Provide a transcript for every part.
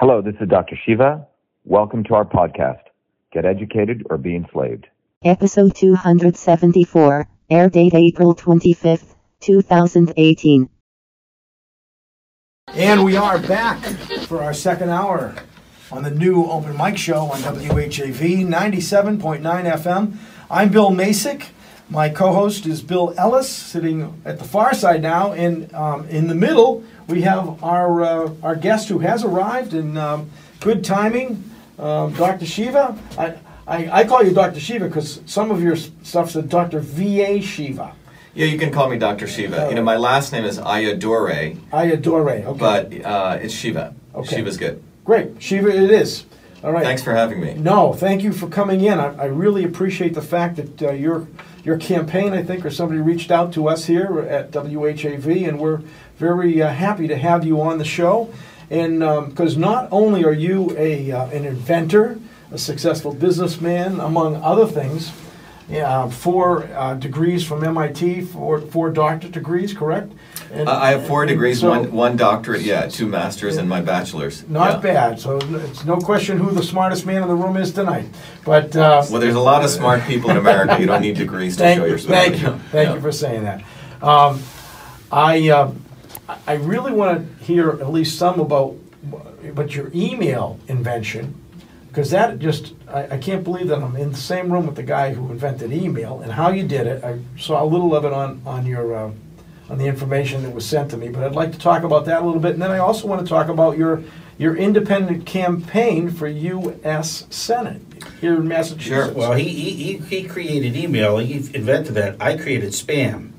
Hello, this is Dr. Shiva. Welcome to our podcast, Get Educated or Be Enslaved. Episode 274, air date April 25th, 2018. And we are back for our second hour on the new open mic show on WHAV 97.9 FM. I'm Bill Masick. My co-host is Bill Ellis, sitting at the far side now. And um, in the middle, we have our uh, our guest who has arrived in um, good timing, um, Dr. Shiva. I, I, I call you Dr. Shiva because some of your stuff said Dr. V.A. Shiva. Yeah, you can call me Dr. Shiva. You know, my last name is Ayyadurai, I adore. Okay. but uh, it's Shiva. Okay. Shiva's good. Great. Shiva it is. All right. Thanks for having me. No, thank you for coming in. I, I really appreciate the fact that uh, your your campaign, I think, or somebody reached out to us here at WHAV, and we're very uh, happy to have you on the show. And because not only are you a uh, an inventor, a successful businessman, among other things, yeah, four uh, degrees from MIT, four four doctorate degrees, correct? And- I have four and degrees, so- one one doctorate, yeah, two masters, and my bachelor's. Not Yeah. bad. So it's no question who the smartest man in the room is tonight. But uh, Well, there's a lot of smart people in America. You don't need degrees to show you, you're thank you, thank Yeah. you for saying that. Um, I, uh, I really want to hear at least some about, but your email invention, because that just, I, I can't believe that I'm in the same room with the guy who invented email and how you did it. I saw a little of it on, on your, uh, on the information that was sent to me, but I'd like to talk about that a little bit. And then I also want to talk about your, your independent campaign for U.S. Senate here in Massachusetts. Sure. Well, he, he, he- he created email, he invented that. I created spam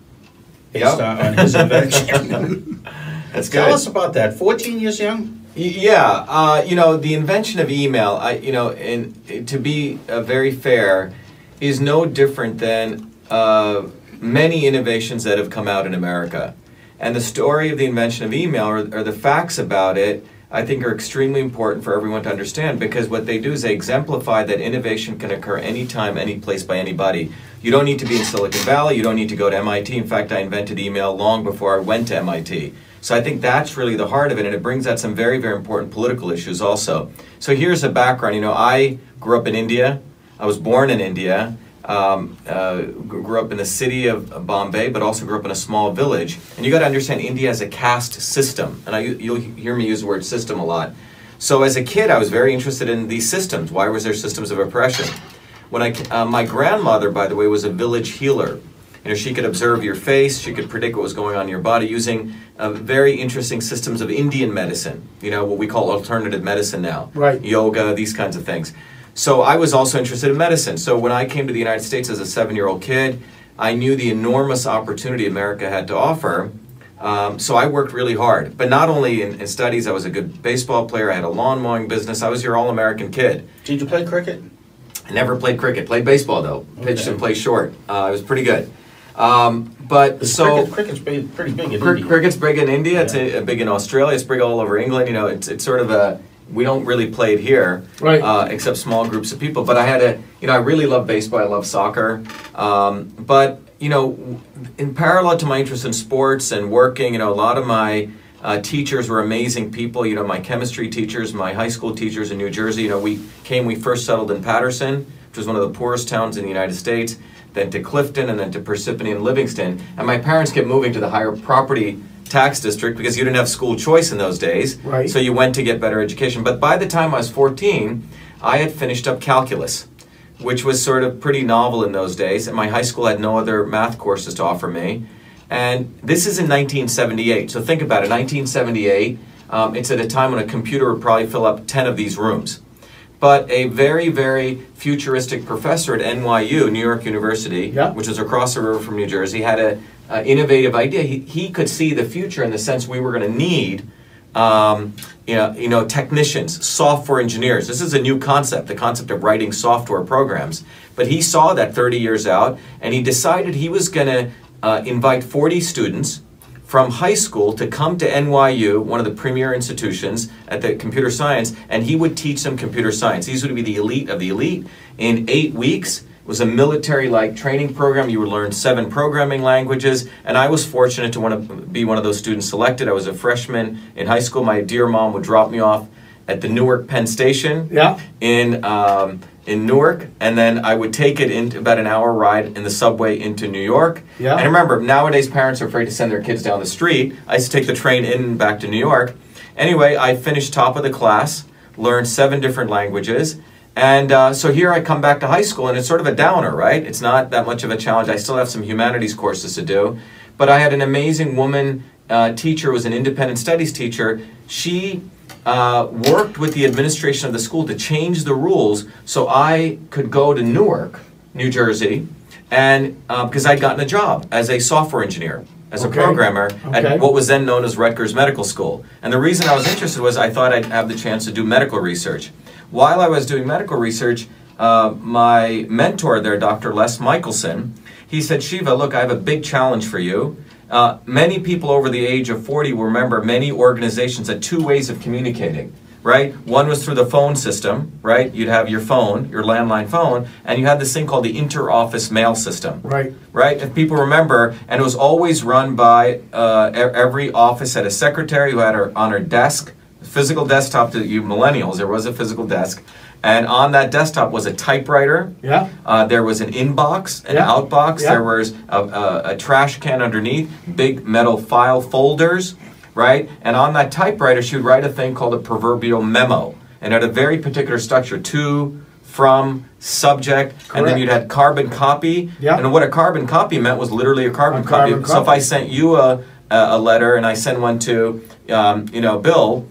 based Yep. on, on his invention. That's Tell good. us about that. 14 years young? Yeah, uh, you know, the invention of email, I, you know, and to be uh, very fair, is no different than uh, many innovations that have come out in America. And the story of the invention of email, or, or the facts about it, I think are extremely important for everyone to understand because what they do is they exemplify that innovation can occur anytime, any place, by anybody. You don't need to be in Silicon Valley, you don't need to go to MIT. In fact, I invented email long before I went to MIT. So I think that's really the heart of it, and it brings out some very, very important political issues also. So here's a background. You know, I grew up in India. I was born in India. Um, uh, grew up in the city of Bombay, but also grew up in a small village. And you got to understand, India has a caste system, and I, you'll hear me use the word system a lot. So as a kid, I was very interested in these systems. Why was there systems of oppression? When I, uh, my grandmother, by the way, was a village healer. You know, she could observe your face, she could predict what was going on in your body using uh, very interesting systems of Indian medicine. You know, what we call alternative medicine now. Right. Yoga, these kinds of things. So I was also interested in medicine. So when I came to the United States as a seven-year-old kid, I knew the enormous opportunity America had to offer. Um, so I worked really hard. But not only in, in studies, I was a good baseball player. I had a lawn mowing business. I was your all-American kid. Did you play cricket? I never played cricket. Played baseball though. Pitched Okay. and played short. Uh, I was pretty good. Um, but so cricket, cricket's big, pretty big in Cri- India. cricket's big in India. It's Yeah. a, big in Australia. It's big all over England. You know, it's it's sort of a we don't really play it here, Right. Uh, except small groups of people. But I had a you know I really love baseball. I love soccer. Um, but you know, in parallel to my interest in sports and working, you know, a lot of my uh, teachers were amazing people. You know, my chemistry teachers, my high school teachers in New Jersey. You know, we came. We first settled in Paterson, which was one of the poorest towns in the United States. Then to Clifton, and then to Parsippany and Livingston. And my parents kept moving to the higher property tax district because you didn't have school choice in those days. Right. So you went to get better education. But by the time I was 14, I had finished up calculus, which was sort of pretty novel in those days. And my high school had no other math courses to offer me. And this is in 1978. So think about it 1978, um, it's at a time when a computer would probably fill up 10 of these rooms. But a very, very futuristic professor at NYU, New York University, Yeah. which is across the river from New Jersey, had a, a innovative idea. He, he could see the future in the sense we were going to need, um, you, know, you know, technicians, software engineers. This is a new concept, the concept of writing software programs. But he saw that 30 years out, and he decided he was going to uh, invite 40 students from high school to come to NYU, one of the premier institutions at the computer science, and he would teach them computer science. These would be the elite of the elite. In eight weeks, was a military-like training program. You would learn seven programming languages, and I was fortunate to want to be one of those students selected. I was a freshman in high school. My dear mom would drop me off at the Newark Penn Station Yeah. in um, in Newark, and then I would take it in about an hour ride in the subway into New York. Yeah. And remember, nowadays parents are afraid to send their kids down the street. I used to take the train in and back to New York. Anyway, I finished top of the class, learned seven different languages. And uh, so here I come back to high school, and it's sort of a downer, right? It's not that much of a challenge. I still have some humanities courses to do. But I had an amazing woman uh, teacher, was an independent studies teacher. She uh, worked with the administration of the school to change the rules so I could go to Newark, New Jersey, and uh, because I'd gotten a job as a software engineer, as Okay. a programmer Okay. at what was then known as Rutgers Medical School. And the reason I was interested was I thought I'd have the chance to do medical research. While I was doing medical research, uh, my mentor there, Dr. Les Michelson, he said, Shiva, look, I have a big challenge for you. Uh, many people over the age of 40 will remember many organizations had two ways of communicating, right? One was through the phone system, right? You'd have your phone, your landline phone, and you had this thing called the inter-office mail system Right. right? If people remember, and it was always run by uh, every office had a secretary who had her on her desk, physical desktop to you millennials. There was a physical desk, and on that desktop was a typewriter. Yeah. Uh, there was an inbox, an Yeah. outbox. Yeah. There was a, a, a trash can underneath, big metal file folders, right? And on that typewriter, she would write a thing called a proverbial memo, and it had a very particular structure: to, from, subject, and then you'd had carbon copy. Yeah. And what a carbon copy meant was literally a carbon A copy. carbon So if. I sent you a, a a letter and I send one to, um, you know, Bill,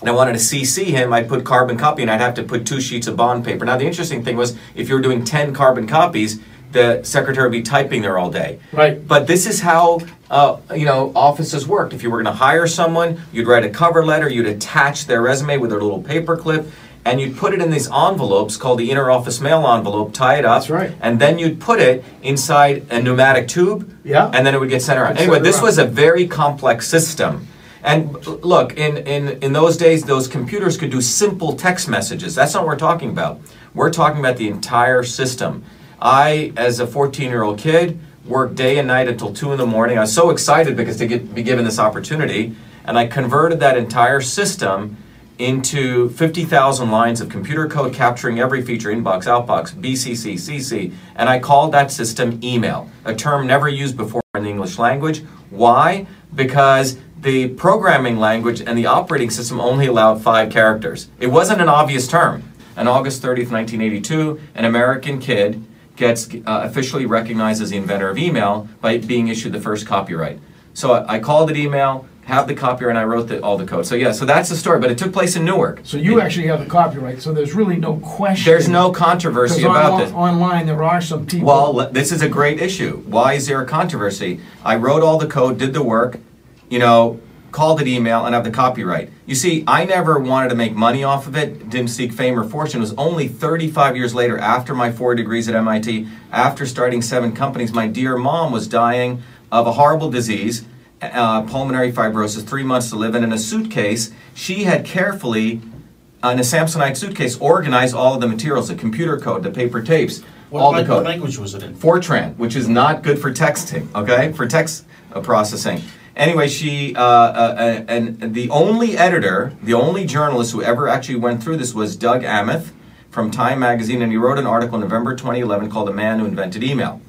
and I wanted to CC him, I'd put carbon copy and I'd have to put two sheets of bond paper. Now, the interesting thing was if you were doing 10 carbon copies, the secretary would be typing there all day. Right. But this is how, uh, you know, offices worked. If you were going to hire someone, you'd write a cover letter, you'd attach their resume with a little paper clip, and you'd put it in these envelopes called the inter-office mail envelope, tie it up. That's right. And then you'd put it inside a pneumatic tube. Yeah. And then it would get sent around. Anyway, this around. was a very complex system. And look, in, in, in those days, those computers could do simple text messages. That's not what we're talking about. We're talking about the entire system. I, as a 14 year old kid, worked day and night until 2 in the morning. I was so excited because to get, be given this opportunity. And I converted that entire system into 50,000 lines of computer code capturing every feature inbox, outbox, BCC, CC, and I called that system email, a term never used before in the English language. Why? Because the programming language and the operating system only allowed five characters. It wasn't an obvious term. On August 30th, 1982, an American kid gets uh, officially recognized as the inventor of email by being issued the first copyright. So I, I called it email, have the copyright, and I wrote the, all the code. So yeah, so that's the story. But it took place in Newark. So you actually have the copyright, so there's really no question. There's no controversy about onli- this. Online, there are some people. Well, le- this is a great issue. Why is there a controversy? I wrote all the code, did the work, you know, called it email, and have the copyright. You see, I never wanted to make money off of it, didn't seek fame or fortune. It was only 35 years later, after my four degrees at MIT, after starting seven companies, my dear mom was dying of a horrible disease, uh, pulmonary fibrosis, three months to live, and in a suitcase, she had carefully uh, in a Samsonite suitcase, organized all of the materials, the computer code, the paper tapes, What, all the code. what language was it in? Fortran, which is not good for texting, okay, for text uh, processing. Anyway, she uh, uh, and and the only editor, the only journalist who ever actually went through this was Doug Aamoth from Time Magazine, and he wrote an article in November 2011 called "The Man Who Invented Email."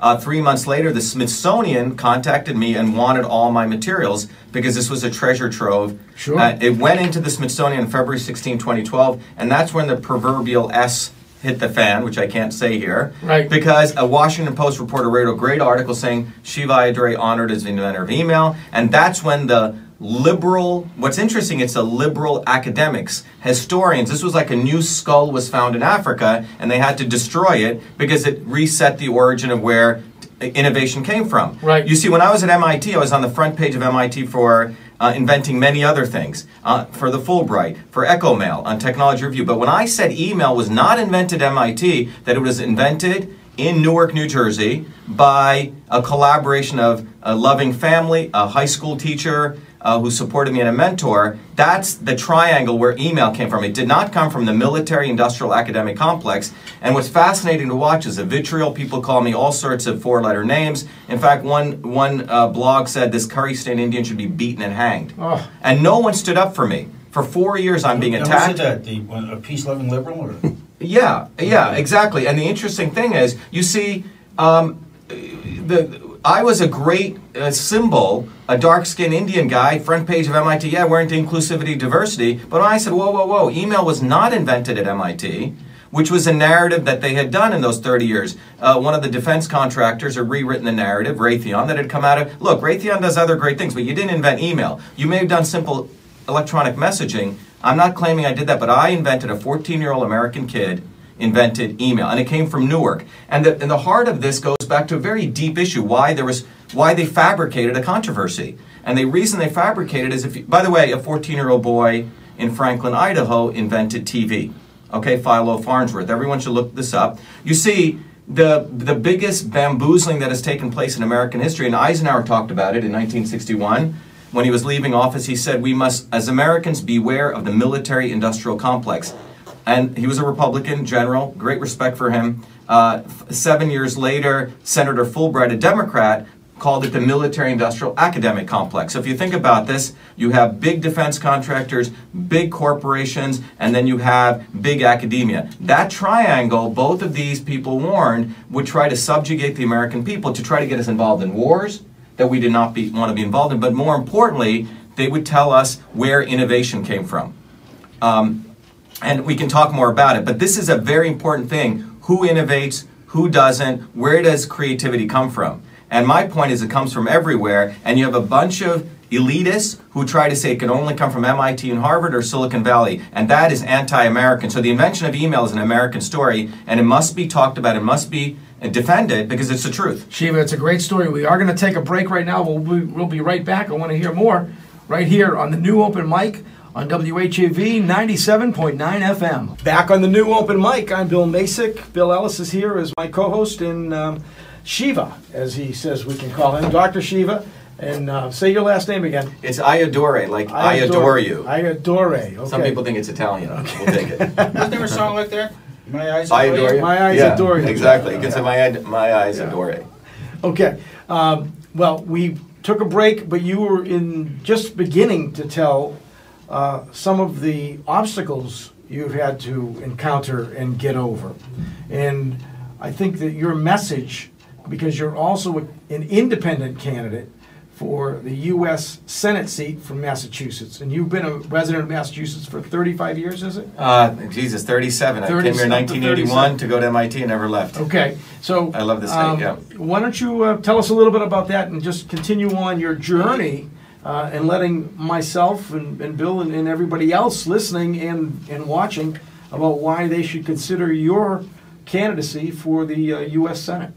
Uh, three months later, the Smithsonian contacted me and wanted all my materials because this was a treasure trove. Sure. Uh, it went into the Smithsonian on February 16, 2012, and that's when the proverbial S hit the fan, which I can't say here. Right. Because a Washington Post reporter wrote a great article saying Shiva Ayyadurai honored as the inventor of email, and that's when the liberal what's interesting it's the liberal academics historians this was like a new skull was found in africa and they had to destroy it because it reset the origin of where innovation came from Right. you see when i was at mit i was on the front page of mit for uh, inventing many other things uh, for the fulbright for echomail on technology review. But when i said email was not invented at mit that it was invented in Newark, New Jersey, by a collaboration of a loving family, a high school teacher uh, who supported me, and a mentor. That's the triangle where email came from. It did not come from the military industrial academic complex. And what's fascinating to watch is the vitriol. People call me all sorts of four letter names. In fact, one, one uh, blog said this curry stained Indian should be beaten and hanged. Oh. And no one stood up for me. For four years, I'm being who attacked. that? The, a peace-loving liberal or? Yeah, yeah, exactly. And the interesting thing is, you see, um, the I was a great uh, symbol, a dark-skinned Indian guy, front page of MIT. Yeah, we're into inclusivity, diversity. But I said, whoa, whoa, whoa, email was not invented at MIT. Which was a narrative that they had done in those 30 years. Uh, one of the defense contractors had rewritten the narrative, Raytheon, that had come out of. Look, Raytheon does other great things, but you didn't invent email. You may have done simple electronic messaging. I'm not claiming I did that, but I invented a 14 year old American kid invented email, and it came from Newark. And the, and the heart of this goes back to a very deep issue: why there was why they fabricated a controversy. And the reason they fabricated is if, you, by the way, a 14 year old boy in Franklin, Idaho, invented TV. Okay, Philo Farnsworth. Everyone should look this up. You see. The, the biggest bamboozling that has taken place in American history, and Eisenhower talked about it in 1961, when he was leaving office, he said, We must, as Americans, beware of the military industrial complex. And he was a Republican general, great respect for him. Uh, seven years later, Senator Fulbright, a Democrat, called it the military industrial academic complex. So if you think about this, you have big defense contractors, big corporations, and then you have big academia. That triangle, both of these people warned, would try to subjugate the American people to try to get us involved in wars that we did not be, want to be involved in. But more importantly, they would tell us where innovation came from. Um, and we can talk more about it. But this is a very important thing. Who innovates? Who doesn't? Where does creativity come from? And my point is, it comes from everywhere. And you have a bunch of elitists who try to say it can only come from MIT and Harvard or Silicon Valley, and that is anti-American. So the invention of email is an American story, and it must be talked about. It must be uh, defended because it's the truth. Shiva, it's a great story. We are going to take a break right now. We'll be, we'll be right back. I want to hear more right here on the new open mic on WHAV 97.9 FM. Back on the new open mic, I'm Bill Masick. Bill Ellis is here as my co host, and um, Shiva, as he says we can call him, Dr. Shiva. And uh, say your last name again. It's I adore, like I, adore, you. I adore. Okay. Some people think it's Italian. Okay. We'll take it. Wasn't there a song like that? My eyes I adore adore you. My eyes Yeah, adore you. Exactly. You can say my, my eyes adore you. Okay. Um, well, we took a break, but you were in just beginning to tell uh, some of the obstacles you've had to encounter and get over. And I think that your message, because you're also an independent candidate for the U.S. Senate seat from Massachusetts, and you've been a resident of Massachusetts for 35 years, is it? Uh, Jesus, 37. I came here in 37 to 1981 to go to MIT and never left. Okay, so. I love this state, um, yeah. Why don't you uh, tell us a little bit about that and just continue on your journey uh, and letting myself and, and Bill and, and everybody else listening and, and watching about why they should consider your candidacy for the uh, U.S. Senate.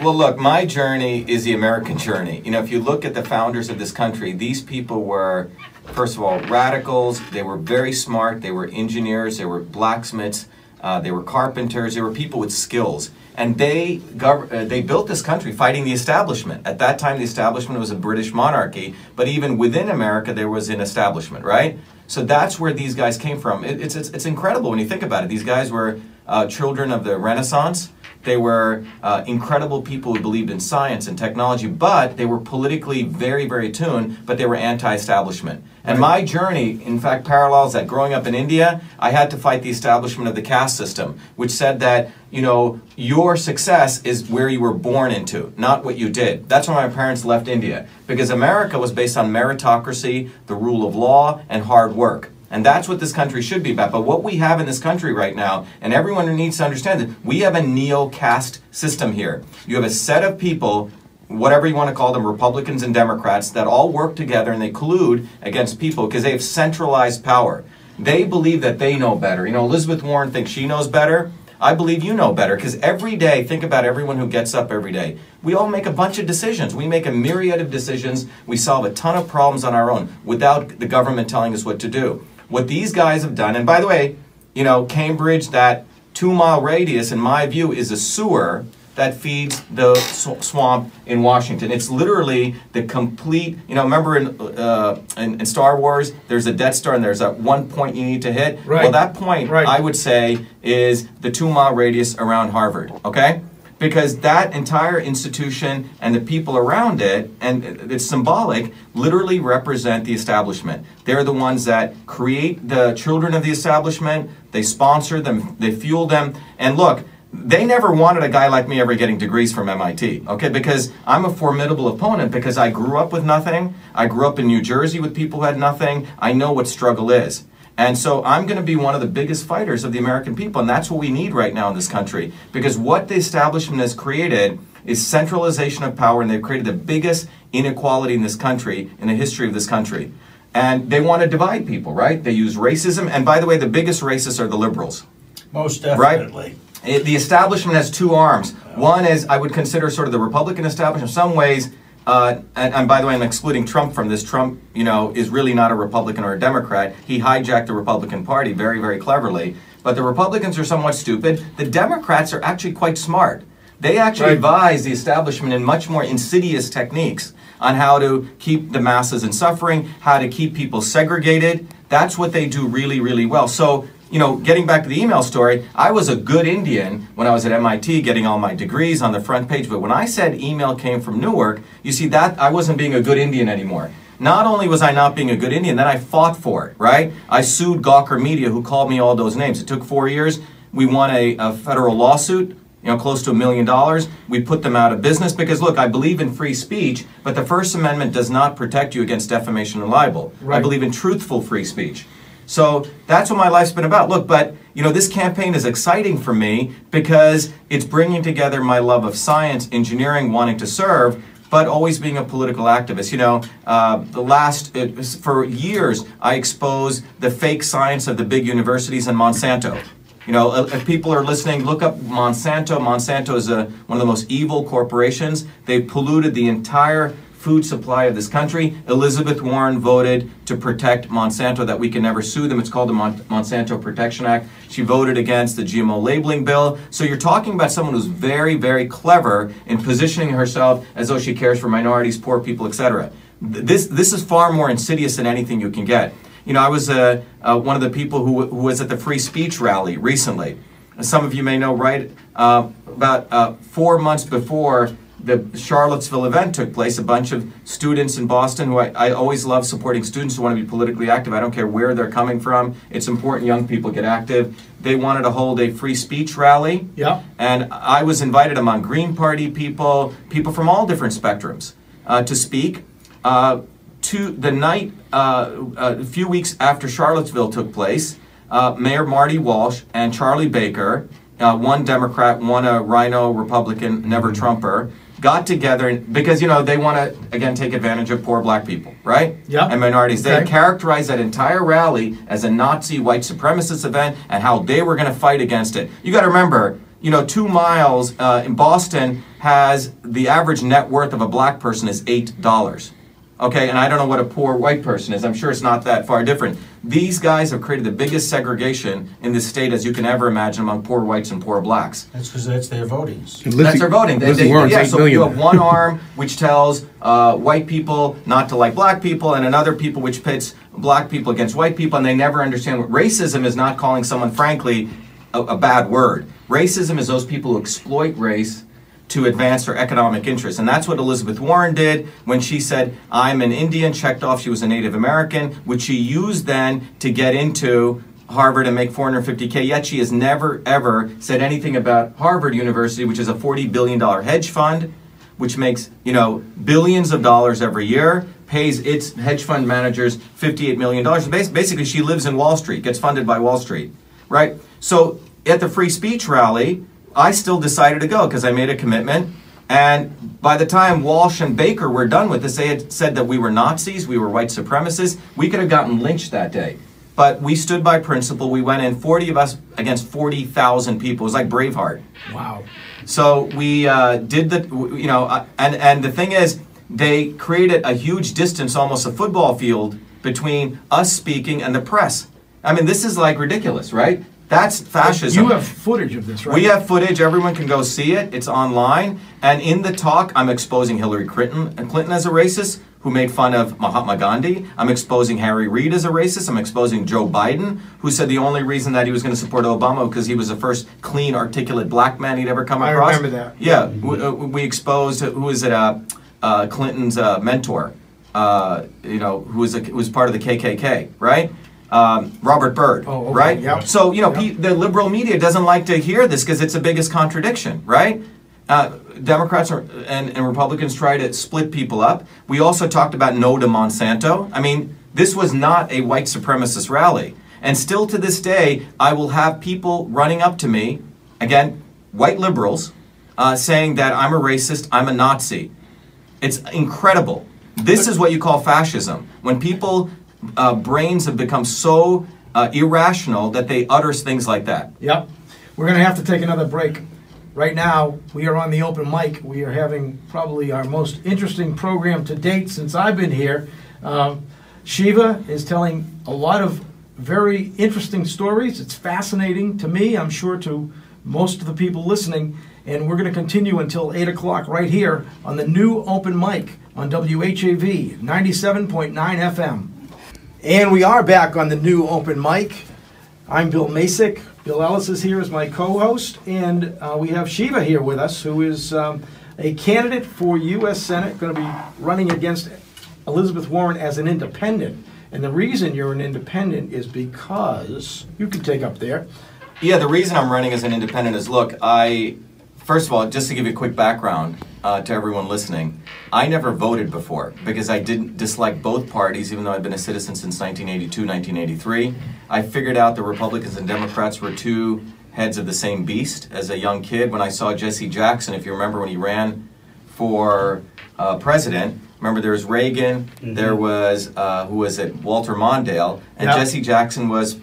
Well, look, my journey is the American journey. You know, if you look at the founders of this country, these people were, first of all, radicals. They were very smart. They were engineers. They were blacksmiths. Uh, they were carpenters. They were people with skills. And they, uh, they built this country fighting the establishment. At that time, the establishment was a British monarchy, but even within America, there was an establishment, right? So that's where these guys came from. It, it's, it's, it's incredible when you think about it. These guys were uh, children of the Renaissance. They were uh, incredible people who believed in science and technology, but they were politically very, very attuned, but they were anti establishment. And my journey, in fact, parallels that. Growing up in India, I had to fight the establishment of the caste system, which said that, you know, your success is where you were born into, not what you did. That's why my parents left India, because America was based on meritocracy, the rule of law, and hard work. And that's what this country should be about. But what we have in this country right now, and everyone needs to understand that we have a neo caste system here. You have a set of people, whatever you want to call them, Republicans and Democrats, that all work together and they collude against people because they have centralized power. They believe that they know better. You know, Elizabeth Warren thinks she knows better. I believe you know better because every day, think about everyone who gets up every day. We all make a bunch of decisions. We make a myriad of decisions. We solve a ton of problems on our own without the government telling us what to do. What these guys have done, and by the way, you know, Cambridge, that two mile radius, in my view, is a sewer that feeds the sw- swamp in Washington. It's literally the complete, you know, remember in, uh, in, in Star Wars, there's a Death Star and there's that one point you need to hit? Right. Well, that point, Right. I would say, is the two mile radius around Harvard, okay? Because that entire institution and the people around it, and it's symbolic, literally represent the establishment. They're the ones that create the children of the establishment, they sponsor them, they fuel them. And look, they never wanted a guy like me ever getting degrees from MIT, okay? Because I'm a formidable opponent because I grew up with nothing. I grew up in New Jersey with people who had nothing. I know what struggle is. And so I'm going to be one of the biggest fighters of the American people. And that's what we need right now in this country. Because what the establishment has created is centralization of power, and they've created the biggest inequality in this country, in the history of this country. And they want to divide people, right? They use racism. And by the way, the biggest racists are the liberals. Most Right. definitely. It, the establishment has two arms. One is I would consider sort of the Republican establishment. In some ways, uh, and, and by the way, I'm excluding Trump from this. Trump, you know, is really not a Republican or a Democrat. He hijacked the Republican Party very, very cleverly. But the Republicans are somewhat stupid. The Democrats are actually quite smart. They actually Right. advise the establishment in much more insidious techniques on how to keep the masses in suffering, how to keep people segregated. That's what they do really, really well. So, you know, getting back to the email story, I was a good Indian when I was at MIT getting all my degrees on the front page. But when I said email came from Newark, you see that I wasn't being a good Indian anymore. Not only was I not being a good Indian, then I fought for it, right? I sued Gawker Media, who called me all those names. It took four years. We won a, a federal lawsuit you know, close to a million dollars. We put them out of business because, look, I believe in free speech, but the First Amendment does not protect you against defamation and libel. I believe in truthful free speech. So that's what my life's been about. Look, but you know, this campaign is exciting for me because it's bringing together my love of science, engineering, wanting to serve, but always being a political activist. You know, uh, the last for years I exposed the fake science of the big universities and Monsanto. You know, uh, if people are listening, look up Monsanto. Monsanto is a, one of the most evil corporations. They've polluted the entire food supply of this country. Elizabeth Warren voted to protect Monsanto, that we can never sue them. It's called the Mon- Monsanto Protection Act. She voted against the GMO labeling bill. So you're talking about someone who's very, very clever in positioning herself as though she cares for minorities, poor people, etc. Th- This, this is far more insidious than anything you can get. You know, I was uh, uh, one of the people who, who was at the free speech rally recently. Some of you may know, right? Uh, about uh, four months before the Charlottesville event took place, a bunch of students in Boston who I, I always love supporting students who want to be politically active. I don't care where they're coming from. It's important young people get active. They wanted to hold a free speech rally. Yeah. And I was invited among Green Party people, people from all different spectrums, uh, to speak. Uh, to the night, uh, a few weeks after Charlottesville took place, uh, Mayor Marty Walsh and Charlie Baker, uh, one Democrat, one a RINO Republican, never Trumper, got together and, because you know they want to again take advantage of poor black people, right? Yeah. And minorities. They characterized that entire rally as a Nazi white supremacist event and how they were going to fight against it. You got to remember, you know, two miles uh, in Boston has the average net worth of a black person is eight dollars. Okay, and I don't know what a poor white person is. I'm sure it's not that far different. These guys have created the biggest segregation in this state as you can ever imagine among poor whites and poor blacks. That's because that's their votings. That's their voting. They, Lizzie they- yeah, so million. you have one arm which tells uh, white people not to like black people, and another people which pits black people against white people, and they never understand what racism is. Not calling someone, frankly, a, a bad word. Racism is those people who exploit race to advance her economic interests, and that's what Elizabeth Warren did when she said, "I'm an Indian," checked off she was a Native American, which she used then to get into Harvard and make 450k. Yet she has never ever said anything about Harvard University, which is a 40 billion dollar hedge fund, which makes you know billions of dollars every year, pays its hedge fund managers 58 million dollars. Basically, she lives in Wall Street, gets funded by Wall Street, right? So at the free speech rally, I still decided to go because I made a commitment. And by the time Walsh and Baker were done with this, they had said that we were Nazis, we were white supremacists. We could have gotten lynched that day. But we stood by principle. We went in, 40 of us against 40,000 people. It was like Braveheart. Wow. So we uh, did the, you know, uh, and, and the thing is, they created a huge distance, almost a football field, between us speaking and the press. I mean, this is like ridiculous, right? That's fascism. You have footage of this, right? We have footage. Everyone can go see it. It's online. And in the talk, I'm exposing Hillary Clinton, Clinton as a racist, who made fun of Mahatma Gandhi. I'm exposing Harry Reid as a racist. I'm exposing Joe Biden, who said the only reason that he was going to support Obama because he was the first clean, articulate black man he'd ever come I across. remember that. Yeah, we, uh, we exposed who is it? Uh, uh, Clinton's uh, mentor, uh, you know, who was a, who was part of the KKK, right? Um, Robert Byrd, Oh, okay, right? yep. So you know, Yep. pe- the liberal media doesn't like to hear this because it's the biggest contradiction, right? Uh, Democrats are, and, and Republicans try to split people up. We also talked about no to Monsanto. I mean, this was not a white supremacist rally. And still to this day, I will have people running up to me, again, white liberals, uh, saying that I'm a racist, I'm a Nazi. It's incredible. This is what you call fascism. When people uh, brains have become so uh, irrational that they utter things like that. Yep. We're going to have to take another break. Right now, we are on the open mic. We are having probably our most interesting program to date since I've been here. Um, Shiva is telling a lot of very interesting stories. It's fascinating to me, I'm sure to most of the people listening. And we're going to continue until 8 o'clock right here on the new open mic on WHAV 97.9 FM. And we are back on the new open mic. I'm Bill Masick. Bill Ellis is here as my co-host, and uh, we have Shiva here with us, who is um, a candidate for U.S. Senate, going to be running against Elizabeth Warren as an independent. And the reason you're an independent is because you can take up there. Yeah, the reason I'm running as an independent is look, I, first of all, just to give you a quick background uh, to everyone listening, I never voted before because I didn't dislike both parties, even though I've been a citizen since 1982, 1983. I figured out the Republicans and Democrats were two heads of the same beast as a young kid. When I saw Jesse Jackson, if you remember when he ran for uh, president, remember there was Reagan, there was, uh, who was it, Walter Mondale, and Yeah. Jesse Jackson was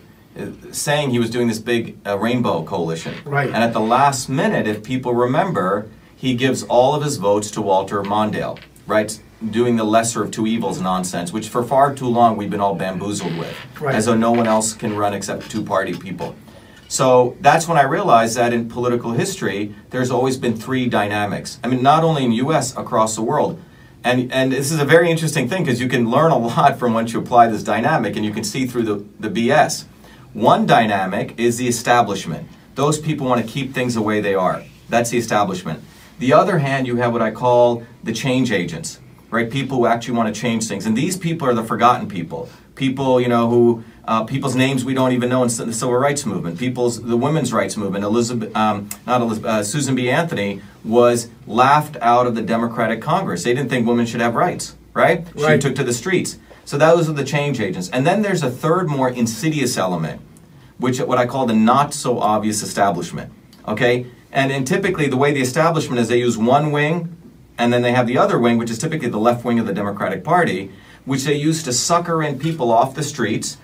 saying he was doing this big uh, rainbow coalition. Right. And at the last minute, if people remember, he gives all of his votes to Walter Mondale, right? Doing the lesser of two evils nonsense, which for far too long we've been all bamboozled with, Right. as though no one else can run except two party people. So that's when I realized that in political history, there's always been three dynamics. I mean, not only in the U.S., across the world. And, and this is a very interesting thing because you can learn a lot from once you apply this dynamic and you can see through the, the BS. One dynamic is the establishment. Those people want to keep things the way they are. That's the establishment. The other hand, you have what I call the change agents, right? People who actually want to change things. And these people are the forgotten people. People, you know, who, uh, people's names we don't even know in the civil rights movement. People's, the women's rights movement. Elizabeth, um, not Elizabeth, uh, Susan B. Anthony was laughed out of the Democratic Congress. They didn't think women should have rights, right? She took to the streets. So those are the change agents. And then there's a third, more insidious element, which what I call the not so obvious establishment. Okay? And, and typically the way the establishment is they use one wing and then they have the other wing, which is typically the left wing of the Democratic Party, which they use to sucker in people off the streets,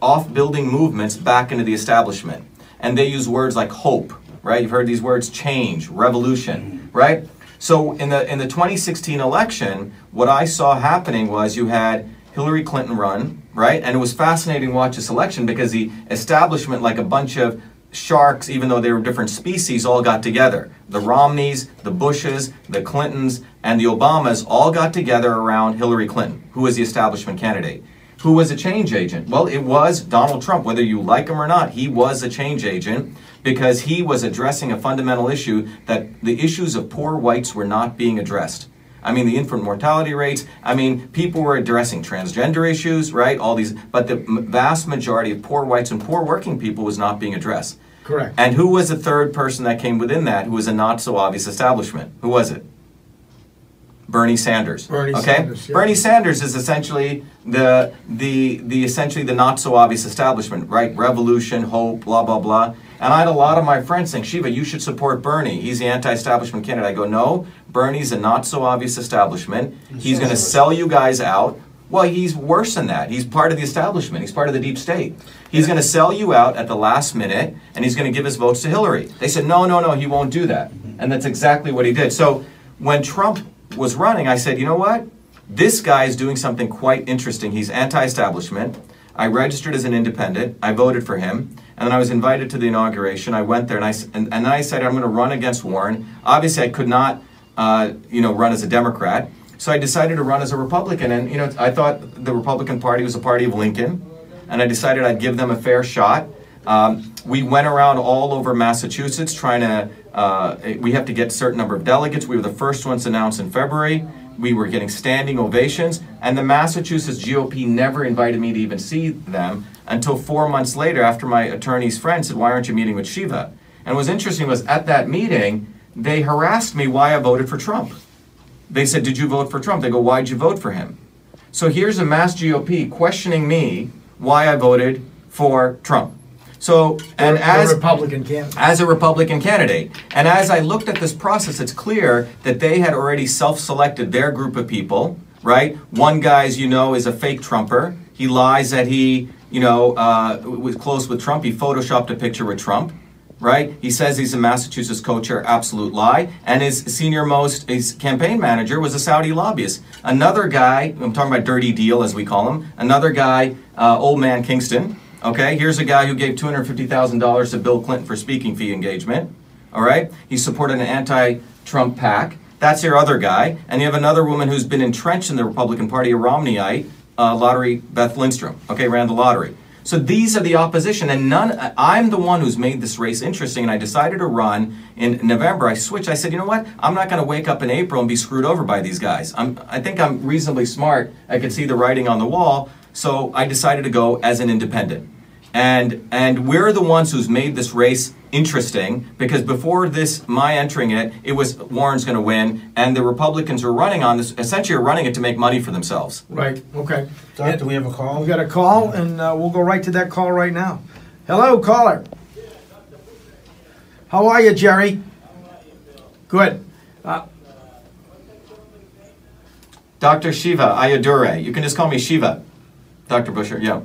off building movements back into the establishment. And they use words like hope, right? You've heard these words change, revolution, right? So in the in the 2016 election, what I saw happening was you had Hillary Clinton run, right? And it was fascinating to watch this election because the establishment, like a bunch of sharks, even though they were different species, all got together. The Romneys, the Bushes, the Clintons, and the Obamas all got together around Hillary Clinton, who was the establishment candidate. Who was a change agent? Well, it was Donald Trump. Whether you like him or not, he was a change agent because he was addressing a fundamental issue that the issues of poor whites were not being addressed. I mean, the infant mortality rates. I mean, people were addressing transgender issues, right? All these, but the vast majority of poor whites and poor working people was not being addressed. Correct. And who was the third person that came within that who was a not so obvious establishment? Who was it? Bernie Sanders. Bernie okay? Sanders, yeah. Bernie Sanders is essentially the the the essentially the not so obvious establishment, right? Revolution, hope, blah blah blah. And I had a lot of my friends saying, Shiva, you should support Bernie. He's the anti-establishment candidate. I go, no, Bernie's a not so obvious establishment. He's going to sell you guys out. Well, he's worse than that. He's part of the establishment. He's part of the deep state. He's going to sell you out at the last minute, and he's going to give his votes to Hillary. They said, no, no, no, he won't do that. And that's exactly what he did. So when Trump was running, I said, you know what? This guy is doing something quite interesting. He's anti establishment. I registered as an independent. I voted for him. And then I was invited to the inauguration. I went there and I, and, and then I said, I'm going to run against Warren. Obviously, I could not, uh, you know, run as a Democrat. So I decided to run as a Republican, and you know, I thought the Republican Party was a party of Lincoln, and I decided I'd give them a fair shot. Um, we went around all over Massachusetts trying to. Uh, we have to get a certain number of delegates. We were the first ones announced in February. We were getting standing ovations, and the Massachusetts GOP never invited me to even see them until four months later, after my attorney's friend said, "Why aren't you meeting with Shiva?" And what was interesting was at that meeting, they harassed me why I voted for Trump. They said, Did you vote for Trump? They go, Why'd you vote for him? So here's a mass GOP questioning me why I voted for Trump. So, and as Republican candidate. as a Republican candidate. And as I looked at this process, it's clear that they had already self selected their group of people, right? One guy, as you know, is a fake Trumper. He lies that he, you know, uh, was close with Trump. He photoshopped a picture with Trump. Right? He says he's a Massachusetts co-chair, absolute lie. And his senior most, his campaign manager was a Saudi lobbyist. Another guy, I'm talking about Dirty Deal as we call him, another guy, uh, Old Man Kingston, Okay, here's a guy who gave $250,000 to Bill Clinton for speaking fee engagement. All right, he supported an anti Trump PAC. That's your other guy. And you have another woman who's been entrenched in the Republican Party, a Romneyite, uh, lottery, Beth Lindstrom. Okay, ran the lottery. So these are the opposition, and none. I'm the one who's made this race interesting, and I decided to run in November. I switched. I said, you know what? I'm not going to wake up in April and be screwed over by these guys. I'm. I think I'm reasonably smart. I can see the writing on the wall. So I decided to go as an independent. And, and we're the ones who's made this race interesting because before this, my entering it, it was Warren's going to win, and the Republicans are running on this, essentially are running it to make money for themselves. Right, okay. Doc, do we have a call? We've got a call, and uh, we'll go right to that call right now. Hello, caller. How are you, Jerry? Good. Uh, Dr. Shiva Ayyadurai. You can just call me Shiva. Dr. Busher, yeah.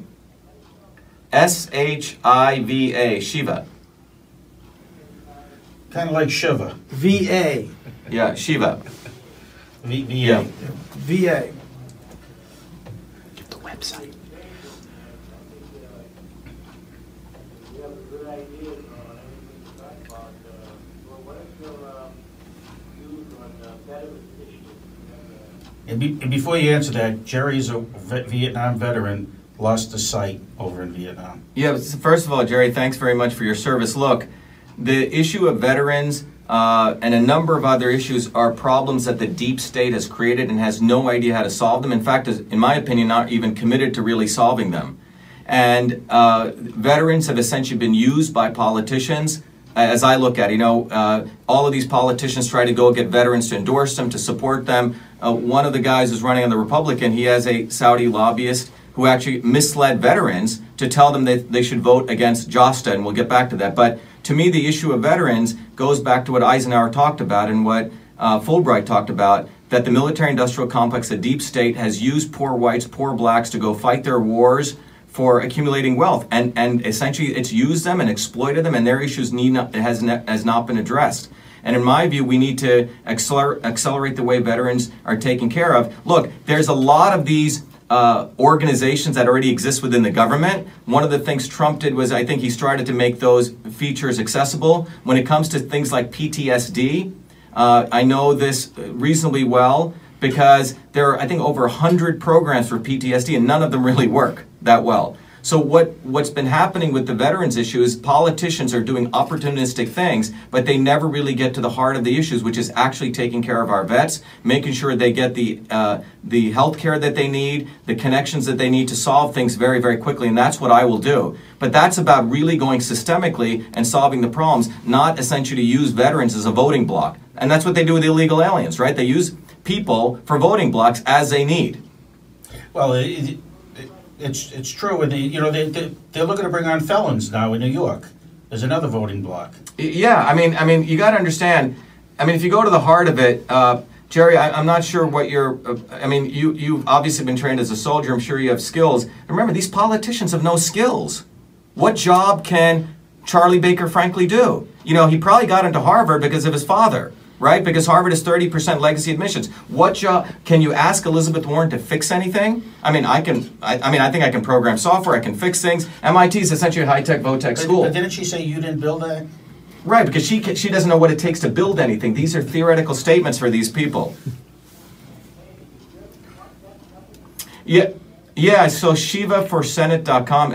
S H I V A, Shiva. Kind of like Shiva. VA. Yeah, Shiva. V- VA. Yeah. VA. The website. And, be, and before you answer that, Jerry's a Vietnam veteran, lost his sight over in Vietnam. Yeah, first of all, Jerry, thanks very much for your service. Look, the issue of veterans uh, and a number of other issues are problems that the deep state has created and has no idea how to solve them. In fact, is, in my opinion, not even committed to really solving them. And uh, veterans have essentially been used by politicians. As I look at you know, uh, all of these politicians try to go get veterans to endorse them, to support them. Uh, one of the guys who's running on the Republican, he has a Saudi lobbyist who actually misled veterans to tell them that they should vote against JASTA, and we'll get back to that. But to me, the issue of veterans goes back to what Eisenhower talked about and what uh, Fulbright talked about that the military industrial complex, the deep state, has used poor whites, poor blacks to go fight their wars for accumulating wealth. And, and essentially, it's used them and exploited them, and their issues need not, has, ne- has not been addressed. And in my view, we need to acceler- accelerate the way veterans are taken care of. Look, there's a lot of these uh, organizations that already exist within the government. One of the things Trump did was I think he started to make those features accessible. When it comes to things like PTSD, uh, I know this reasonably well because there are, I think, over 100 programs for PTSD, and none of them really work that well. So what, what's been happening with the veterans issue is politicians are doing opportunistic things, but they never really get to the heart of the issues, which is actually taking care of our vets, making sure they get the, uh, the health care that they need, the connections that they need to solve things very, very quickly, and that's what I will do. But that's about really going systemically and solving the problems, not essentially to use veterans as a voting block. And that's what they do with illegal aliens, right? They use people for voting blocks as they need. Well, it, it's it's true. And they, you know, they, they, they're looking to bring on felons now in New York. There's another voting block. Yeah, I mean, I mean, you got to understand. I mean, if you go to the heart of it, uh, Jerry, I, am not sure what you're. Uh, I mean, you you've obviously been trained as a soldier. I'm sure you have skills. Remember, these politicians have no skills. What job can Charlie Baker Frankly do? You know, he probably got into Harvard because of his father right? Because Harvard is 30% legacy admissions. What job can you ask Elizabeth Warren to fix anything? I mean, I can. I, I mean, I think I can program software. I can fix things. MIT is essentially a high tech, vo-tech school. But didn't she say you didn't build that? Right, because she she doesn't know what it takes to build anything. These are theoretical statements for these people. Yeah, yeah. So S-H-I-V-A for Senate.com.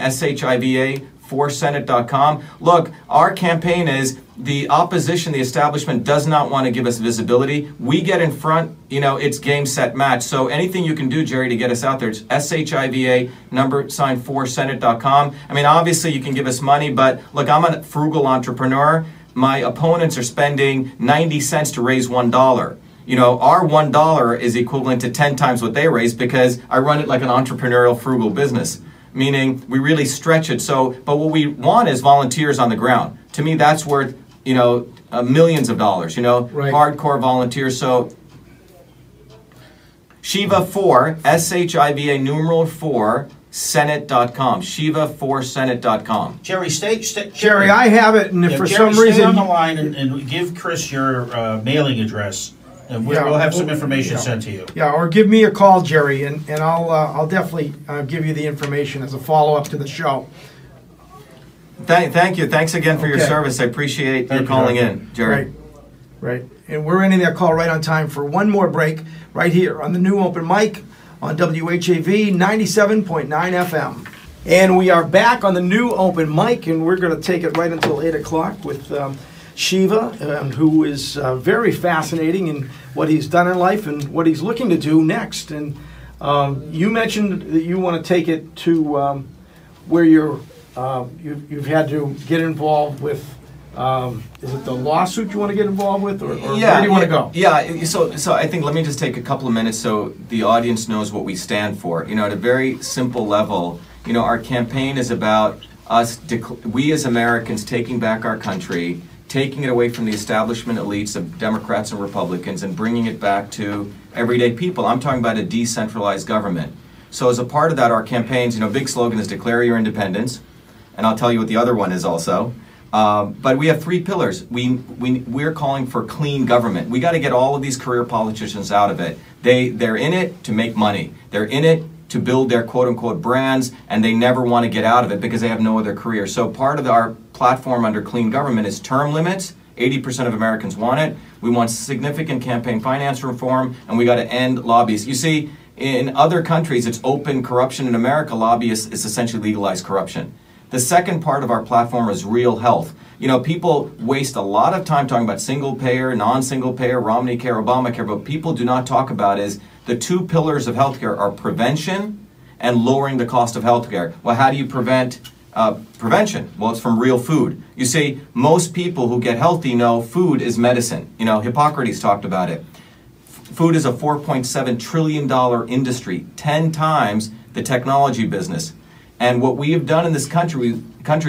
Look, our campaign is the opposition, the establishment does not want to give us visibility. We get in front, you know, it's game, set, match. So anything you can do, Jerry, to get us out there, it's S-H-I-V-A, number sign for Senate.com. I mean, obviously you can give us money, but look, I'm a frugal entrepreneur. My opponents are spending 90 cents to raise $1 you know, our one dollar is equivalent to 10 times what they raise because I run it like an entrepreneurial frugal business meaning we really stretch it. So, but what we want is volunteers on the ground. To me, that's worth you know uh, millions of dollars. You know, Right. hardcore volunteers. So, Shiva four S H I V A numeral four Senate.com. Shiva four Senate.com. Jerry, stay, stay. Jerry, I have it, and if Yeah, for Jerry, some stay reason. on the line and, and give Chris your uh, mailing address, and we'll, Yeah, we'll have some we'll- information yeah. sent to you. Yeah, or give me a call, Jerry, and, and I'll, uh, I'll definitely, uh, give you the information as a follow-up to the show. Thank, thank you. Thanks again for your Okay. service. I appreciate Thank you you, calling Doctor. in, Jerry. Right, right. And we're ending that call right on time for one more break, right here on the new open mic on WHAV 97.9 FM. And we are back on the new open mic, and we're going to take it right until 8 o'clock with um, Shiva, um, who is uh, very fascinating in what he's done in life and what he's looking to do next. And um, you mentioned that you want to take it to um, where you're, uh, you've, you've had to get involved with. Um, is it the lawsuit you want to get involved with, or, or where do you want to go? Yeah, so so I think let me just take a couple of minutes so the audience knows what we stand for. You know, at a very simple level, you know, our campaign is about us, we as Americans taking back our country, taking it away from the establishment elites of Democrats and Republicans, and bringing it back to everyday people. I'm talking about a decentralized government. So as a part of that, our campaigns, you know, big slogan is declare your independence, and I'll tell you what the other one is also. Um, but we have three pillars. We, we, we're calling for clean government. We got to get all of these career politicians out of it. They, they're in it to make money. They're in it to build their quote unquote brands, and they never want to get out of it because they have no other career. So part of our platform under clean government is term limits. 80% of Americans want it. We want significant campaign finance reform, and we got to end lobbyists. You see, in other countries, it's open corruption. In America, lobbyists is essentially legalized corruption. The second part of our platform is real health. You know, people waste a lot of time talking about single payer, non single payer, Romney care, Obamacare, but people do not talk about is the two pillars of healthcare are prevention and lowering the cost of healthcare. Well, how do you prevent uh, prevention? Well, it's from real food. You see, most people who get healthy know food is medicine. You know, Hippocrates talked about it. Food is a $4.7 trillion industry, 10 times the technology business. And what we have done in this country,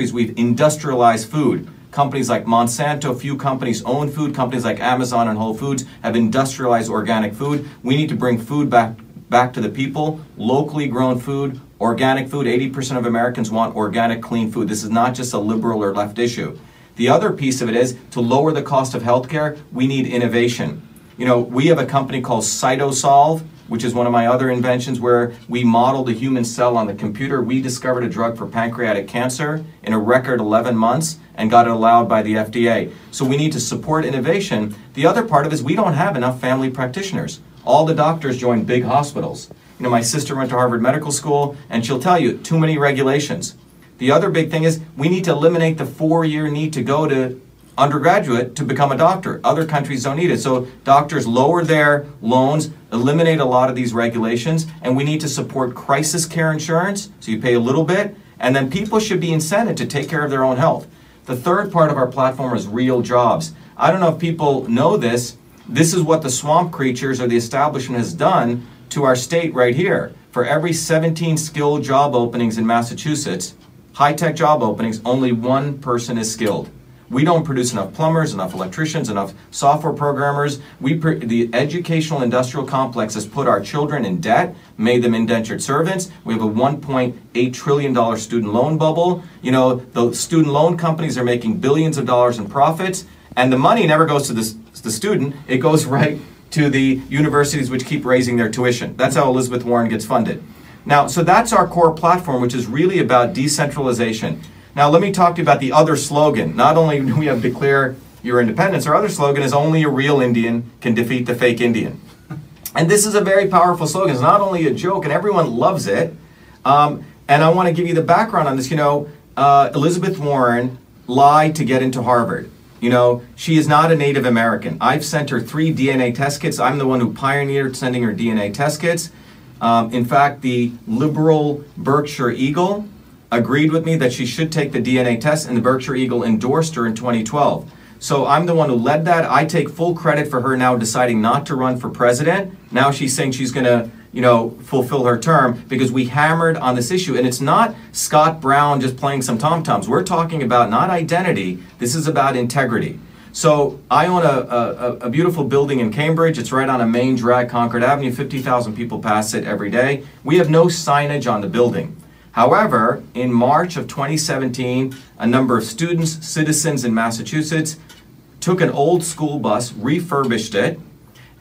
is we've industrialized food. Companies like Monsanto, few companies own food. Companies like Amazon and Whole Foods have industrialized organic food. We need to bring food back back to the people. Locally grown food, organic food. 80% of Americans want organic, clean food. This is not just a liberal or left issue. The other piece of it is to lower the cost of healthcare, we need innovation. You know, we have a company called Cytosolve, which is one of my other inventions where we modeled the human cell on the computer. We discovered a drug for pancreatic cancer in a record 11 months and got it allowed by the FDA. So we need to support innovation. The other part of it is we don't have enough family practitioners. All the doctors join big hospitals. Know, my sister went to Harvard Medical School and she'll tell you too many regulations. The other big thing is we need to eliminate the four year need to go to undergraduate to become a doctor. Other countries don't need it. So doctors lower their loans, eliminate a lot of these regulations, and we need to support crisis care insurance. So you pay a little bit, and then people should be incented to take care of their own health. The third part of our platform is real jobs. I don't know if people know this. This is what the swamp creatures or the establishment has done to our state right here. For every 17 skilled job openings in Massachusetts, high tech job openings, only one person is skilled. We don't produce enough plumbers, enough electricians, enough software programmers. We pr- the educational industrial complex has put our children in debt, made them indentured servants. We have a 1.8 trillion dollar student loan bubble. You know, the student loan companies are making billions of dollars in profits, and the money never goes to the, the student. It goes right to the universities which keep raising their tuition. That's how Elizabeth Warren gets funded. Now, so that's our core platform, which is really about decentralization. Now, let me talk to you about the other slogan. Not only do we have declare your independence, our other slogan is only a real Indian can defeat the fake Indian. And this is a very powerful slogan. It's not only a joke, and everyone loves it. Um, and I want to give you the background on this. You know, uh, Elizabeth Warren lied to get into Harvard. You know, she is not a Native American. I've sent her three DNA test kits. I'm the one who pioneered sending her DNA test kits. Um, in fact, the liberal Berkshire Eagle agreed with me that she should take the DNA test, and the Berkshire Eagle endorsed her in 2012. So I'm the one who led that. I take full credit for her now deciding not to run for president. Now she's saying she's going to, you know, fulfill her term because we hammered on this issue. And it's not Scott Brown just playing some tom toms. We're talking about not identity, this is about integrity. So I own a, a, a, beautiful building in Cambridge. It's right on a main drag, Concord Avenue. 50,000 people pass it every day. We have no signage on the building. However, in March of 2017, a number of students, citizens in Massachusetts, took an old school bus, refurbished it,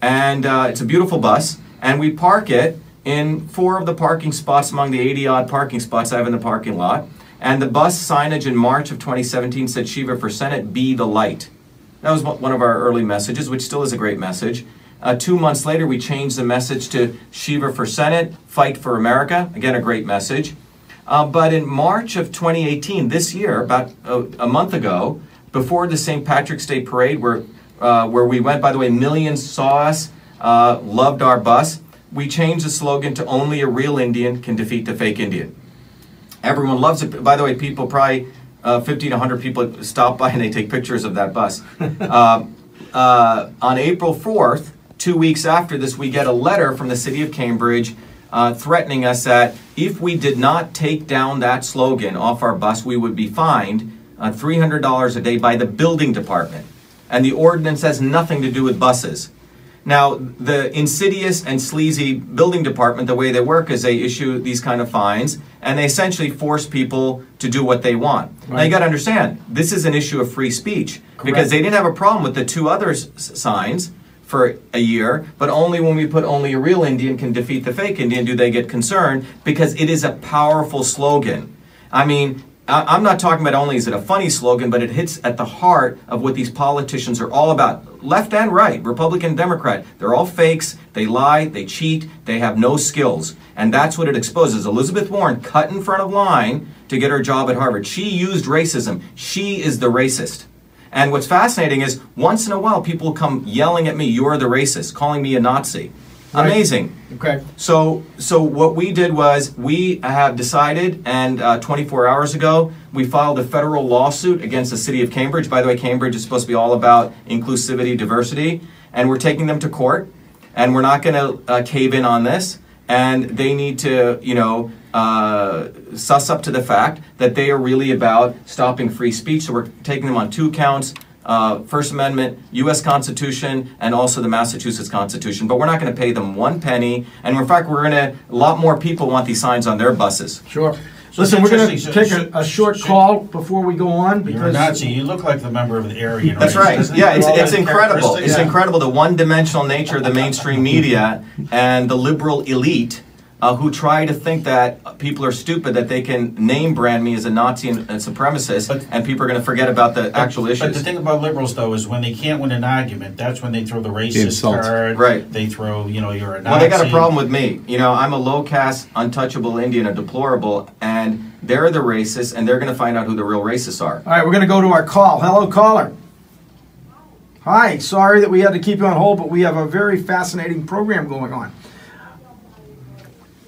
and uh, it's a beautiful bus, and we park it in four of the parking spots among the 80 odd parking spots I have in the parking lot. And the bus signage in March of 2017 said Shiva for Senate, be the light. That was one of our early messages, which still is a great message. Uh, two months later, we changed the message to Shiva for Senate, fight for America. Again, a great message. Uh, but in March of 2018, this year, about a, a month ago, before the St. Patrick's Day parade, where, uh, where we went, by the way, millions saw us, uh, loved our bus, we changed the slogan to Only a Real Indian Can Defeat the Fake Indian. Everyone loves it. By the way, people probably, uh, 50 to 100 people stop by and they take pictures of that bus. Um, uh, on April 4th, two weeks after this, we get a letter from the city of Cambridge uh, threatening us that if we did not take down that slogan off our bus, we would be fined uh, $300 a day by the building department. And the ordinance has nothing to do with buses. Now, the insidious and sleazy building department, the way they work is they issue these kind of fines and they essentially force people to do what they want. Right. Now, you got to understand, this is an issue of free speech Correct. because they didn't have a problem with the two other s- signs for a year, but only when we put only a real Indian can defeat the fake Indian do they get concerned because it is a powerful slogan. I mean, I'm not talking about only is it a funny slogan, but it hits at the heart of what these politicians are all about. Left and right, Republican, Democrat, they're all fakes. They lie, they cheat, they have no skills. And that's what it exposes. Elizabeth Warren cut in front of line to get her job at Harvard. She used racism. She is the racist. And what's fascinating is once in a while people come yelling at me, you're the racist, calling me a Nazi. Right. Amazing. Okay. So, so what we did was we have decided, and uh, 24 hours ago, we filed a federal lawsuit against the city of Cambridge. By the way, Cambridge is supposed to be all about inclusivity, diversity, and we're taking them to court, and we're not going to uh, cave in on this. And they need to, you know, uh, suss up to the fact that they are really about stopping free speech. So we're taking them on two counts uh, First Amendment, U.S. Constitution, and also the Massachusetts Constitution. But we're not going to pay them one penny. And in fact, we're going to, a lot more people want these signs on their buses. Sure. So Listen, we're going to take a, a, short call before we go on because you're a Nazi. You look like the member of the Aryan. That's right. Yeah, it's, it's incredible. It's yeah. incredible the one-dimensional nature of the mainstream media and the liberal elite uh, who try to think that people are stupid, that they can name brand me as a Nazi and a supremacist, but, and people are going to forget about the but, actual issues. But the thing about liberals, though, is when they can't win an argument, that's when they throw the racist the card. Right. They throw, you know, you're a Nazi. Well, they got a problem with me. You know, I'm a low caste, untouchable Indian, a deplorable, and they're the racists, and they're going to find out who the real racists are. All right, we're going to go to our call. Hello, caller. Hi, sorry that we had to keep you on hold, but we have a very fascinating program going on.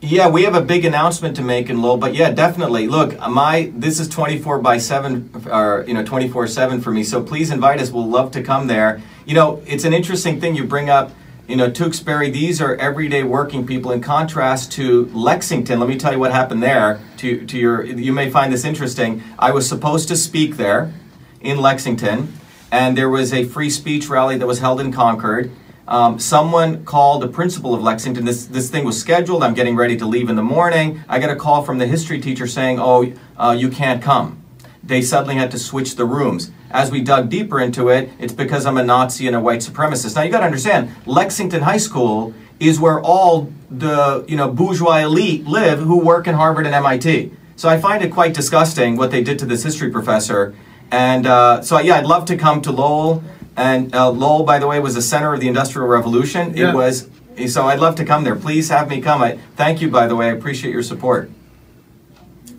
Yeah, we have a big announcement to make in Lowell, but yeah, definitely. Look, my this is 24 by 7 or you know 24/7 for me. So please invite us. We'll love to come there. You know, it's an interesting thing you bring up, you know, Tewksbury, these are everyday working people in contrast to Lexington. Let me tell you what happened there. To to your you may find this interesting. I was supposed to speak there in Lexington, and there was a free speech rally that was held in Concord Um, someone called the principal of Lexington. This this thing was scheduled. I'm getting ready to leave in the morning. I get a call from the history teacher saying, "Oh, uh, you can't come." They suddenly had to switch the rooms. As we dug deeper into it, it's because I'm a Nazi and a white supremacist. Now you got to understand, Lexington High School is where all the you know bourgeois elite live who work in Harvard and MIT. So I find it quite disgusting what they did to this history professor. And uh, so yeah, I'd love to come to Lowell. And uh, Lowell, by the way, was the center of the Industrial Revolution. Yeah. It was. So I'd love to come there. Please have me come. I thank you, by the way. I appreciate your support.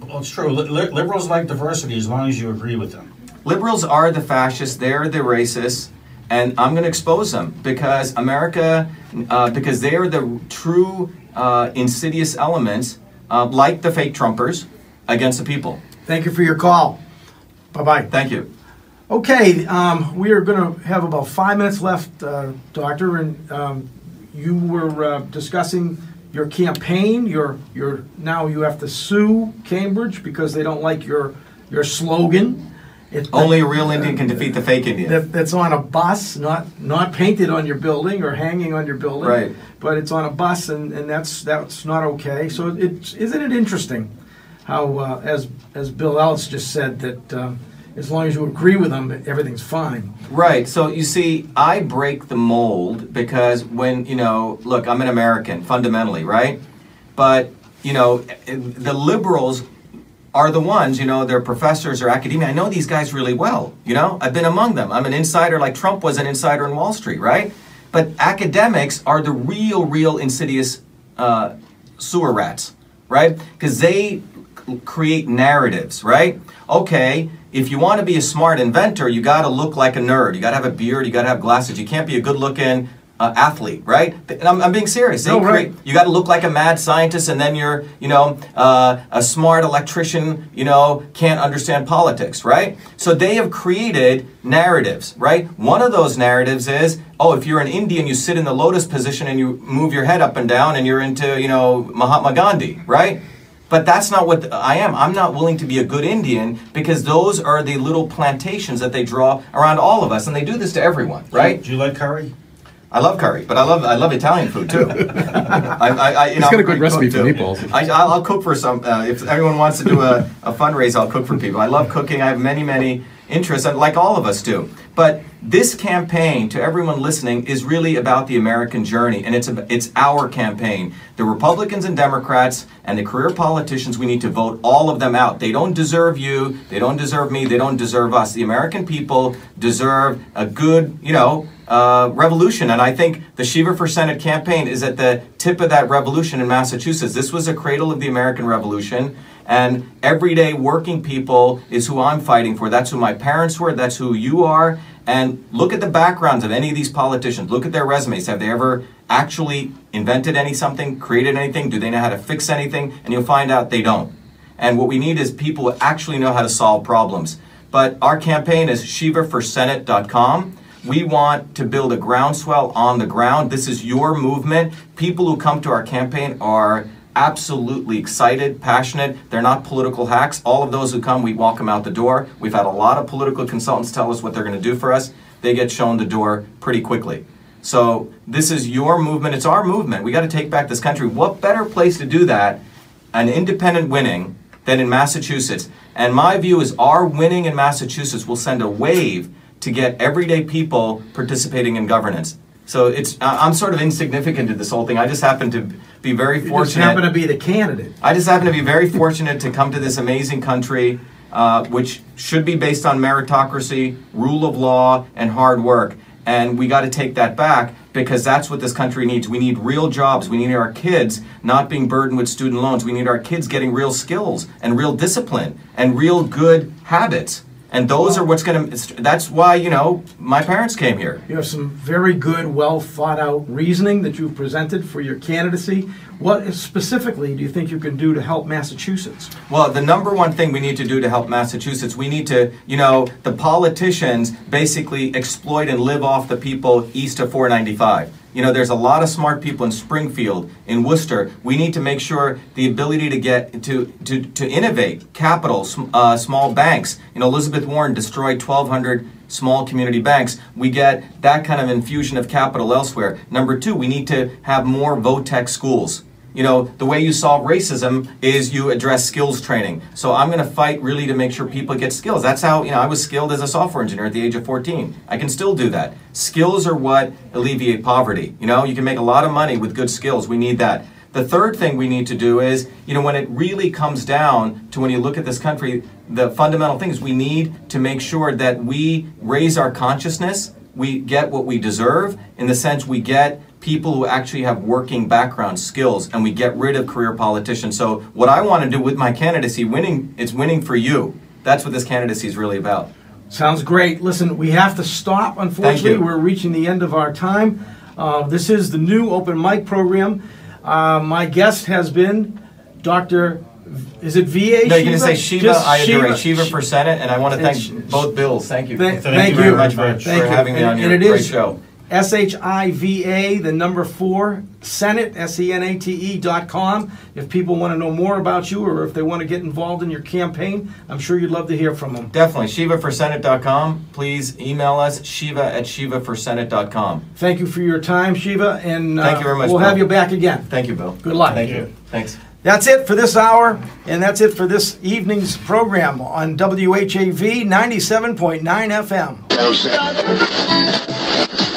Well, it's true. Li- li- liberals like diversity as long as you agree with them. Liberals are the fascists. They're the racists. And I'm going to expose them because America, uh, because they are the true uh, insidious elements, uh, like the fake Trumpers, against the people. Thank you for your call. Bye-bye. Thank you. Okay, um, we are going to have about five minutes left, uh, Doctor, and um, you were uh, discussing your campaign. Your your now you have to sue Cambridge because they don't like your your slogan. It, Only a real Indian can defeat the fake Indian. that, that's on a bus, not not painted on your building or hanging on your building. Right. But it's on a bus, and, and that's that's not okay. So it's isn't it interesting how uh, as as Bill Ellis just said that um, as long as you agree with them, everything's fine. Right. So you see, I break the mold because when, you know, look, I'm an American fundamentally, right? But, you know, the liberals are the ones, you know, they're professors or academia. I know these guys really well, you know? I've been among them. I'm an insider like Trump was an insider in Wall Street, right? But academics are the real, real insidious uh, sewer rats, right? Because they create narratives, right? Okay, if you want to be a smart inventor, you got to look like a nerd. You got to have a beard. You got to have glasses. You can't be a good-looking uh, athlete, right? And I'm, I'm being serious. They No, right. you got to look like a mad scientist, and then you're, you know, uh, a smart electrician. You know, can't understand politics, right? So they have created narratives, right? One of those narratives is, oh, if you're an Indian, you sit in the lotus position and you move your head up and down, and you're into, you know, Mahatma Gandhi, right? But that's not what I am. I'm not willing to be a good Indian because those are the little plantations that they draw around all of us, and they do this to everyone, right? Do you like curry? I love curry, but I love I love Italian food too. I, I, I, you He's know, got a I'm good great recipe cook, for too. meatballs. I, I'll I'll cook for some. Uh, if anyone wants to do a, a fundraiser, I'll cook for people. I love cooking. I have many many interests, and like all of us do. But this campaign, to everyone listening, is really about the American journey, and it's a, it's our campaign. The Republicans and Democrats and the career politicians, we need to vote all of them out. They don't deserve you. They don't deserve me. They don't deserve us. The American people deserve a good, you know, uh, revolution. And I think the Shiva for Senate campaign is at the tip of that revolution in Massachusetts. This was a cradle of the American Revolution. And everyday working people is who I'm fighting for. That's who my parents were. That's who you are. And look at the backgrounds of any of these politicians. Look at their resumes. Have they ever actually invented any something, created anything? Do they know how to fix anything? And you'll find out they don't. And what we need is people who actually know how to solve problems. But our campaign is shivaforsenate.com. We want to build a groundswell on the ground. This is your movement. People who come to our campaign are absolutely excited, passionate. They're not political hacks. All of those who come, we walk them out the door. We've had a lot of political consultants tell us what they're going to do for us. They get shown the door pretty quickly. So this is your movement. It's our movement. We got to take back this country. What better place to do that, an independent winning, than in Massachusetts? And my view is our winning in Massachusetts will send a wave to get everyday people participating in governance. So it's I'm sort of insignificant to this whole thing. I just happen to be very You just fortunate. happen to be the candidate. I just happen to be very fortunate to come to this amazing country, uh, which should be based on meritocracy, rule of law, and hard work. And we got to take that back because that's what this country needs. We need real jobs. We need our kids not being burdened with student loans. We need our kids getting real skills and real discipline and real good habits. And those are what's going to, that's why, you know, my parents came here. You have some very good, well thought out reasoning that you've presented for your candidacy. What specifically do you think you can do to help Massachusetts? Well, the number one thing we need to do to help Massachusetts, we need to, you know, the politicians basically exploit and live off the people east of 495. You know, there's a lot of smart people in Springfield, in Worcester. We need to make sure the ability to get to to, to innovate, capital, uh, small banks. You know, Elizabeth Warren destroyed 1,200 small community banks, we get that kind of infusion of capital elsewhere. Number two, we need to have more VOTEC schools. You know, the way you solve racism is you address skills training. So I'm going to fight really to make sure people get skills. That's how, you know, I was skilled as a software engineer at the age of 14. I can still do that. Skills are what alleviate poverty. You know, you can make a lot of money with good skills. We need that. The third thing we need to do is, you know, when it really comes down to when you look at this country, the fundamental things we need to make sure that we raise our consciousness, we get what we deserve, in the sense we get people who actually have working background skills and we get rid of career politicians. So what I want to do with my candidacy, winning, it's winning for you. That's what this candidacy is really about. Sounds great. Listen, we have to stop. Unfortunately, we're reaching the end of our time. Uh, this is the new open mic program. Uh, my guest has been Dr. Is it VA? No, you're going to say Shiva Just Ayyadurai, Shiva for Senate, and I want to thank both bills. Thank you. Thank- Thank thank you very much for, Thank for you. having me And- on your and it great is- show. S H I V A, the number four, Senate, S E N A T E dot com. If people want to know more about you or if they want to get involved in your campaign, I'm sure you'd love to hear from them. Definitely. ShivaForSenate.com. Please email us, Shiva at ShivaForSenate.com. Thank you for your time, Shiva, and uh, Thank you very much, we'll Bill. have you back again. Thank you, Bill. Good luck. Thank Thank you. you. Thanks. That's it for this hour, and that's it for this evening's program on WHAV 97.9 FM.